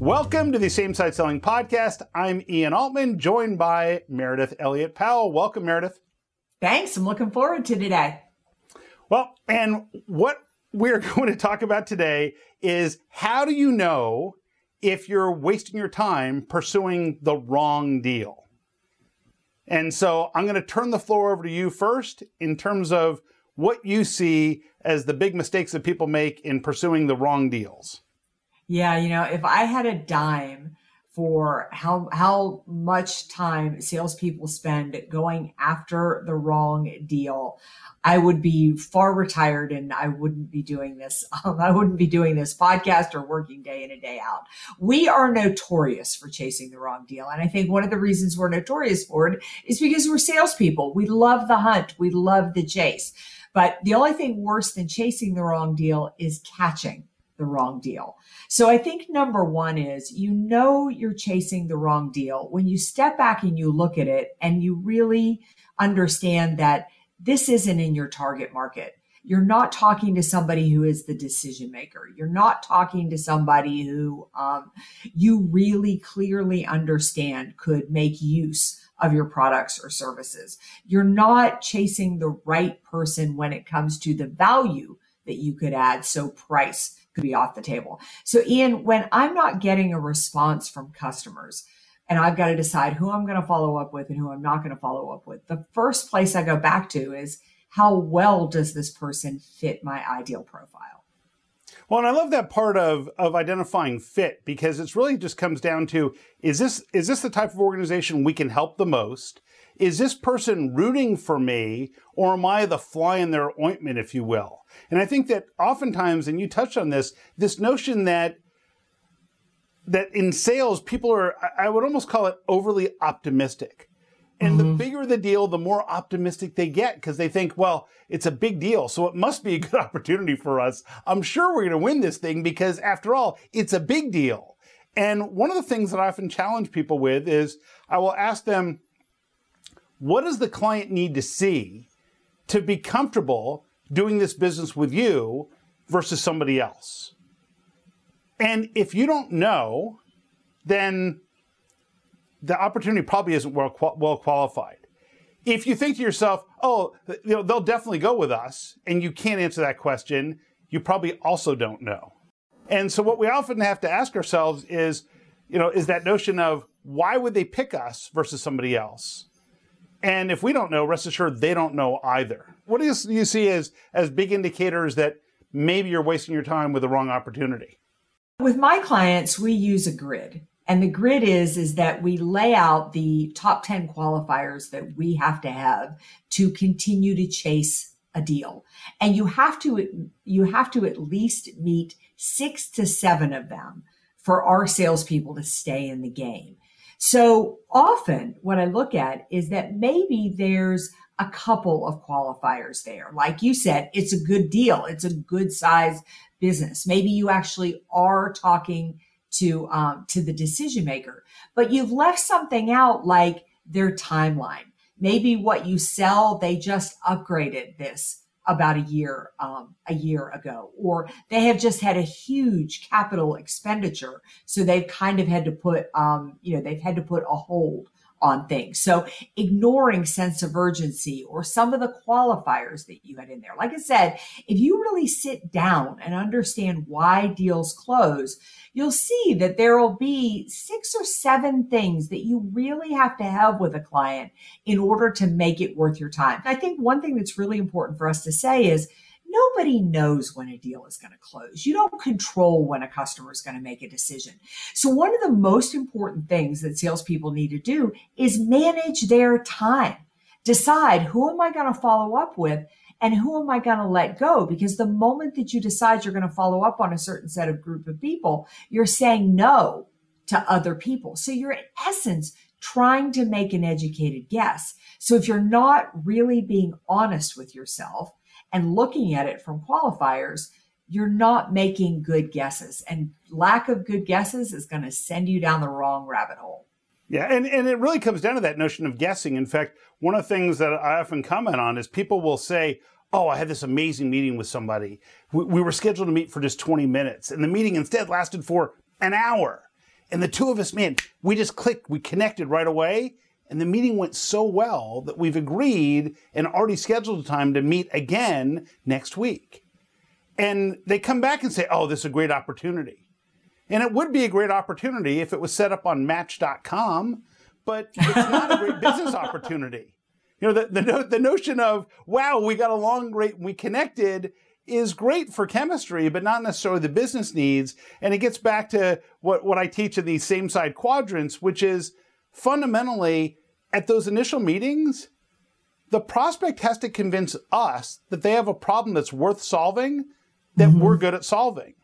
Welcome to the Same Side Selling Podcast. I'm Ian Altman, joined by Meredith Elliott Powell. Welcome, Meredith. Thanks. I'm looking forward to today. Well, and what we're going to talk about today is how do you know if you're wasting your time pursuing the wrong deal? And so I'm going to turn the floor over to you first in terms of what you see as the big mistakes that people make in pursuing the wrong deals. Yeah, you know, if I had a dime for how how much time salespeople spend going after the wrong deal, I would be far retired and I wouldn't be doing this. Um, I wouldn't be doing this podcast or working day in and day out. We are notorious for chasing the wrong deal. And I think one of the reasons we're notorious for it is because we're salespeople. We love the hunt. We love the chase. But the only thing worse than chasing the wrong deal is catching the wrong deal. So I think number one is you know you're chasing the wrong deal when you step back and you look at it and you really understand that this isn't in your target market. You're not talking to somebody who is the decision maker. You're not talking to somebody who um, you really clearly understand could make use of your products or services. You're not chasing the right person when it comes to the value that you could add. So price could be off the table. So Ian, when I'm not getting a response from customers, and I've got to decide who I'm going to follow up with and who I'm not going to follow up with. The first place I go back to is how well does this person fit my ideal profile? Well, and I love that part of of identifying fit because it's really just comes down to is this is this the type of organization we can help the most? Is this person rooting for me or am I the fly in their ointment if you will? And I think that oftentimes and you touched on this this notion that that in sales, people are, I would almost call it overly optimistic. And mm-hmm. the bigger the deal, the more optimistic they get because they think, well, it's a big deal. So it must be a good opportunity for us. I'm sure we're going to win this thing because after all, it's a big deal. And one of the things that I often challenge people with is I will ask them, what does the client need to see to be comfortable doing this business with you versus somebody else? And if you don't know, then the opportunity probably isn't well, well qualified. If you think to yourself, oh, you know, they'll definitely go with us, and you can't answer that question, you probably also don't know. And so what we often have to ask ourselves is, you know, is that notion of why would they pick us versus somebody else? And if we don't know, rest assured they don't know either. What do you, you see as, as big indicators that maybe you're wasting your time with the wrong opportunity? With my clients, we use a grid. And the grid is is that we lay out the top 10 qualifiers that we have to have to continue to chase a deal. And you have to you have to at least meet 6 to 7 of them for our salespeople to stay in the game. So often what I look at is that maybe there's a couple of qualifiers there. Like you said, it's a good deal. It's a good size business. Maybe you actually are talking to um, to the decision maker, but you've left something out like their timeline. Maybe what you sell, they just upgraded this about a year um, a year ago, or they have just had a huge capital expenditure, so they've kind of had to put um, you know they've had to put a hold on things. So ignoring sense of urgency or some of the qualifiers that you had in there. Like I said, if you really sit down and understand why deals close, you'll see that there will be six or seven things that you really have to have with a client in order to make it worth your time. I think one thing that's really important for us to say is nobody knows when a deal is going to close. You don't control when a customer is going to make a decision. So one of the most important things that salespeople need to do is manage their time. Decide who am I going to follow up with and who am I going to let go? Because the moment that you decide you're going to follow up on a certain set of group of people, you're saying no to other people. So you're in essence trying to make an educated guess. So if you're not really being honest with yourself, and looking at it from qualifiers, you're not making good guesses. And lack of good guesses is going to send you down the wrong rabbit hole. Yeah, and, and it really comes down to that notion of guessing. In fact, one of the things that I often comment on is people will say, Oh, I had this amazing meeting with somebody. We, we were scheduled to meet for just 20 minutes, and the meeting instead lasted for an hour. And the two of us, man, we just clicked, we connected right away. And the meeting went so well that we've agreed and already scheduled a time to meet again next week. And they come back and say, oh, this is a great opportunity. And it would be a great opportunity if it was set up on match.com, but it's not a great business opportunity. You know, the, the, the notion of, wow, we got along great, and we connected is great for chemistry, but not necessarily the business needs. And it gets back to what, what I teach in these same side quadrants, which is fundamentally at those initial meetings, the prospect has to convince us that they have a problem that's worth solving, that mm-hmm. we're good at solving.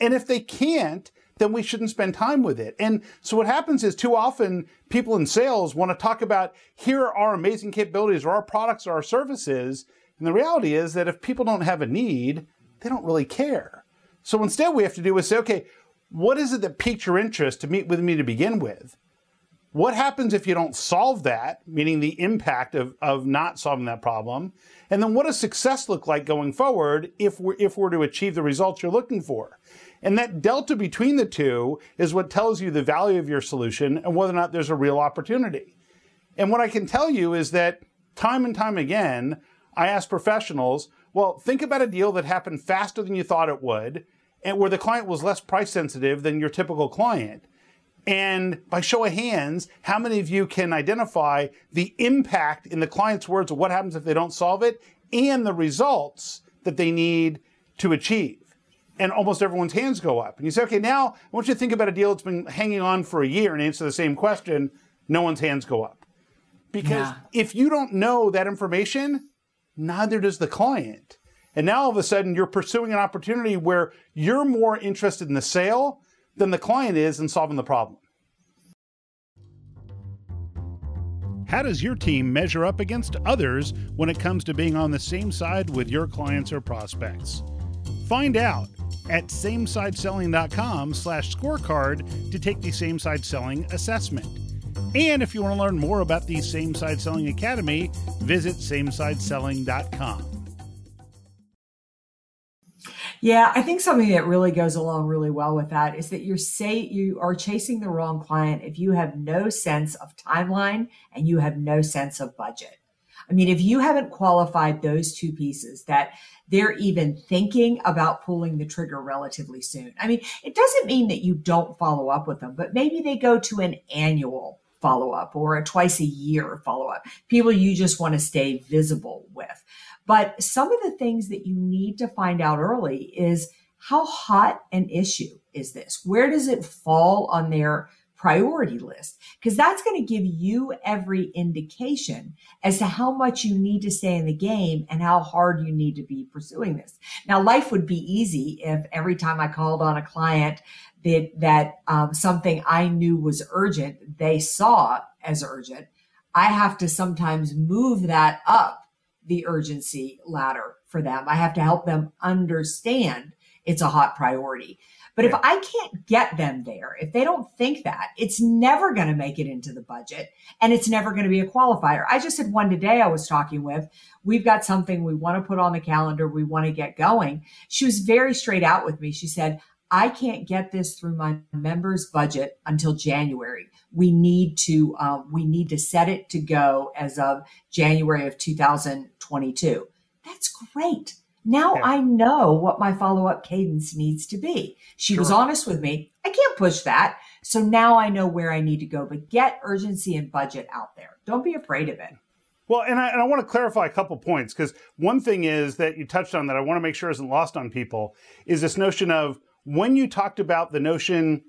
And if they can't, then we shouldn't spend time with it. And so what happens is too often people in sales want to talk about here are our amazing capabilities or our products or our services. And the reality is that if people don't have a need, they don't really care. So instead, we have to do is say, okay, what is it that piqued your interest to meet with me to begin with? What happens if you don't solve that, meaning the impact of, of not solving that problem? And then what does success look like going forward if we're, if we're to achieve the results you're looking for? And that delta between the two is what tells you the value of your solution and whether or not there's a real opportunity. And what I can tell you is that time and time again, I ask professionals, well, think about a deal that happened faster than you thought it would, and where the client was less price sensitive than your typical client. And by show of hands, how many of you can identify the impact in the client's words of what happens if they don't solve it and the results that they need to achieve? And almost everyone's hands go up. And you say, okay, now I want you to think about a deal that's been hanging on for a year and answer the same question. No one's hands go up. Because yeah. if you don't know that information, neither does the client. And now all of a sudden you're pursuing an opportunity where you're more interested in the sale than the client is in solving the problem. How does your team measure up against others when it comes to being on the same side with your clients or prospects? Find out at samesideselling.com slash scorecard to take the Same Side Selling assessment. And if you want to learn more about the Same Side Selling Academy, visit samesideselling.com. Yeah, I think something that really goes along really well with that is that you're say you are chasing the wrong client if you have no sense of timeline and you have no sense of budget. I mean, if you haven't qualified those two pieces that they're even thinking about pulling the trigger relatively soon. I mean, it doesn't mean that you don't follow up with them, but maybe they go to an annual follow up or a twice a year follow up. People you just want to stay visible with. But some of the things that you need to find out early is how hot an issue is this? Where does it fall on their priority list? Because that's going to give you every indication as to how much you need to stay in the game and how hard you need to be pursuing this. Now, life would be easy if every time I called on a client that, that um, something I knew was urgent, they saw as urgent. I have to sometimes move that up the urgency ladder for them. I have to help them understand it's a hot priority. But if I can't get them there, if they don't think that, it's never going to make it into the budget and it's never going to be a qualifier. I just had one today I was talking with. We've got something we want to put on the calendar. We want to get going. She was very straight out with me. She said, I can't get this through my members budget until January. We need to uh, we need to set it to go as of January of 2022. That's great. Now yeah. I know what my follow up cadence needs to be. She sure. was honest with me. I can't push that. So now I know where I need to go, but get urgency and budget out there. Don't be afraid of it. Well, and I, and I want to clarify a couple points because one thing is that you touched on that I want to make sure isn't lost on people is this notion of when you talked about the notion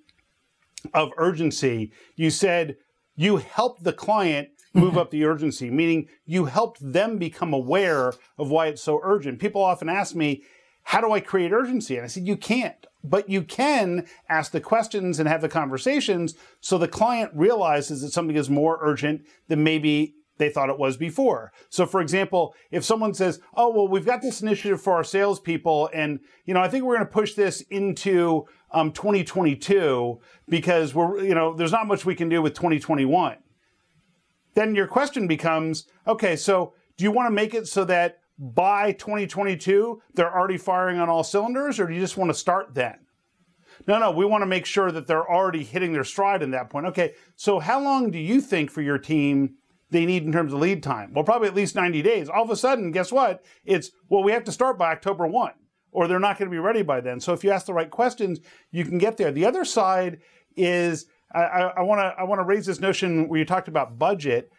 of urgency, you said you helped the client move up the urgency, meaning you helped them become aware of why it's so urgent. People often ask me, how do I create urgency? And I said, you can't, but you can ask the questions and have the conversations so the client realizes that something is more urgent than maybe they thought it was before. So, for example, if someone says, "Oh, well, we've got this initiative for our salespeople, and you know, I think we're going to push this into um, 2022 because we're, you know, there's not much we can do with 2021," then your question becomes, "Okay, so do you want to make it so that by 2022 they're already firing on all cylinders, or do you just want to start then?" No, no, we want to make sure that they're already hitting their stride in that point. Okay, so how long do you think for your team they need in terms of lead time? Well, probably at least 90 days. All of a sudden, guess what? It's, well, we have to start by October 1, or they're not going to be ready by then. So if you ask the right questions, you can get there. The other side is I want to I want to raise this notion where you talked about budget.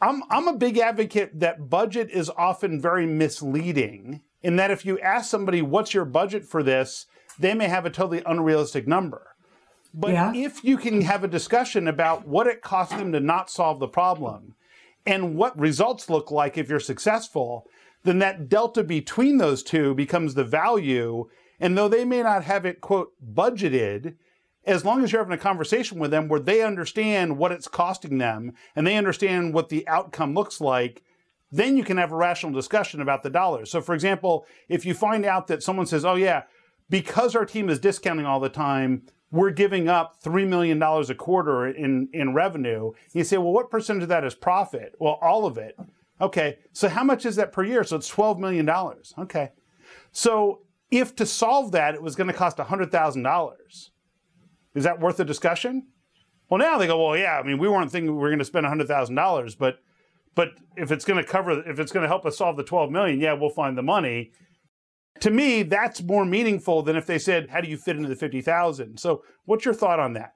I'm I'm a big advocate that budget is often very misleading in that if you ask somebody what's your budget for this, they may have a totally unrealistic number. But yeah. if you can have a discussion about what it costs them to not solve the problem and what results look like if you're successful, then that delta between those two becomes the value. And though they may not have it, quote, budgeted, as long as you're having a conversation with them where they understand what it's costing them and they understand what the outcome looks like, then you can have a rational discussion about the dollars. So, for example, if you find out that someone says, oh, yeah, because our team is discounting all the time, we're giving up $3 million a quarter in, in revenue. You say, well, what percentage of that is profit? Well, all of it. Okay, so how much is that per year? So it's $12 million. Okay. So if to solve that, it was going to cost $100,000, is that worth a discussion? Well, now they go, well, yeah, I mean, we weren't thinking we were going to spend $100,000, but but if it's going to cover if it's going to help us solve the 12 million, yeah, we'll find the money to me, that's more meaningful than if they said, How do you fit into the 50,000? So, what's your thought on that?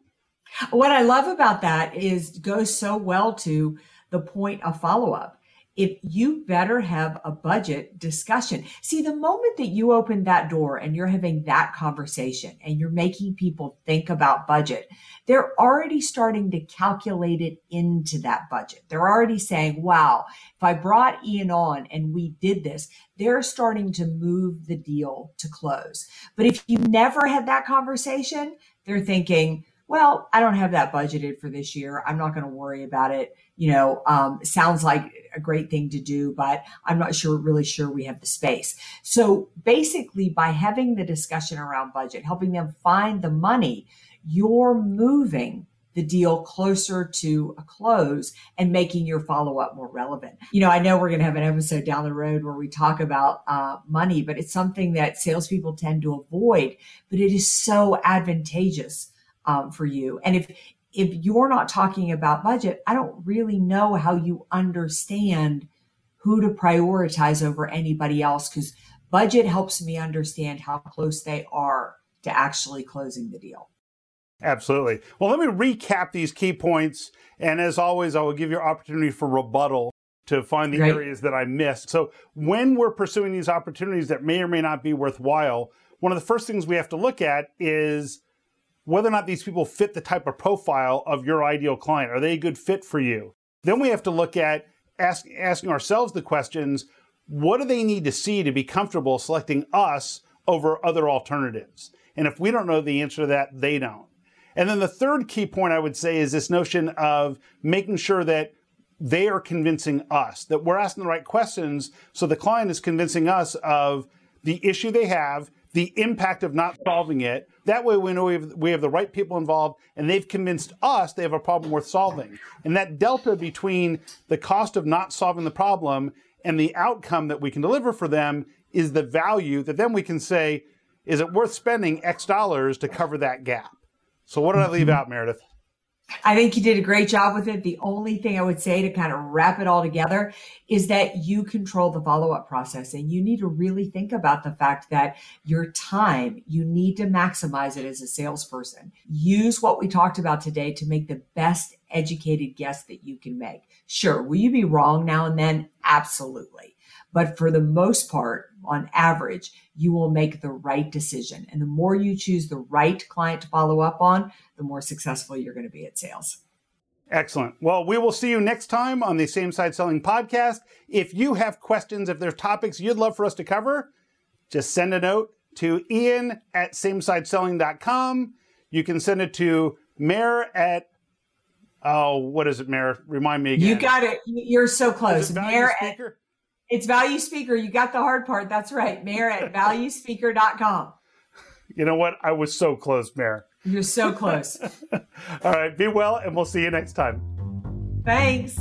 What I love about that is goes so well to the point of follow up if you better have a budget discussion. See, the moment that you open that door and you're having that conversation and you're making people think about budget, they're already starting to calculate it into that budget. They're already saying, wow, if I brought Ian on and we did this, they're starting to move the deal to close. But if you never had that conversation, they're thinking, well, I don't have that budgeted for this year. I'm not going to worry about it. You know, um, sounds like a great thing to do, but I'm not sure, really sure we have the space. So basically, by having the discussion around budget, helping them find the money, you're moving the deal closer to a close and making your follow up more relevant. You know, I know we're going to have an episode down the road where we talk about uh, money, but it's something that salespeople tend to avoid, but it is so advantageous um, for you. And if if you're not talking about budget, I don't really know how you understand who to prioritize over anybody else because budget helps me understand how close they are to actually closing the deal. Absolutely. Well, let me recap these key points. And as always, I will give you opportunity for rebuttal to find the areas that I missed. So, when we're pursuing these opportunities that may or may not be worthwhile, one of the first things we have to look at is whether or not these people fit the type of profile of your ideal client. Are they a good fit for you? Then we have to look at ask, asking ourselves the questions what do they need to see to be comfortable selecting us over other alternatives? And if we don't know the answer to that, they don't. And then the third key point I would say is this notion of making sure that they are convincing us, that we're asking the right questions so the client is convincing us of the issue they have, the impact of not solving it. That way, we know we have, we have the right people involved, and they've convinced us they have a problem worth solving. And that delta between the cost of not solving the problem and the outcome that we can deliver for them is the value that then we can say, is it worth spending X dollars to cover that gap? So, what did I leave mm-hmm. out, Meredith? I think you did a great job with it. The only thing I would say to kind of wrap it all together is that you control the follow up process and you need to really think about the fact that your time, you need to maximize it as a salesperson. Use what we talked about today to make the best educated guess that you can make. Sure, will you be wrong now and then? Absolutely. But for the most part, on average, you will make the right decision. And the more you choose the right client to follow up on, the more successful you're going to be at sales. Excellent. Well, we will see you next time on the Same Side Selling podcast. If you have questions, if there's topics you'd love for us to cover, just send a note to ian at samesideselling.com. You can send it to mayor at, oh, what is it, mayor? Remind me again. You got it. You're so close. Mayor at it's Value Speaker. You got the hard part. That's right. Mayor at valuespeaker.com. You know what? I was so close, Mayor. You're so close. All right. Be well, and we'll see you next time. Thanks.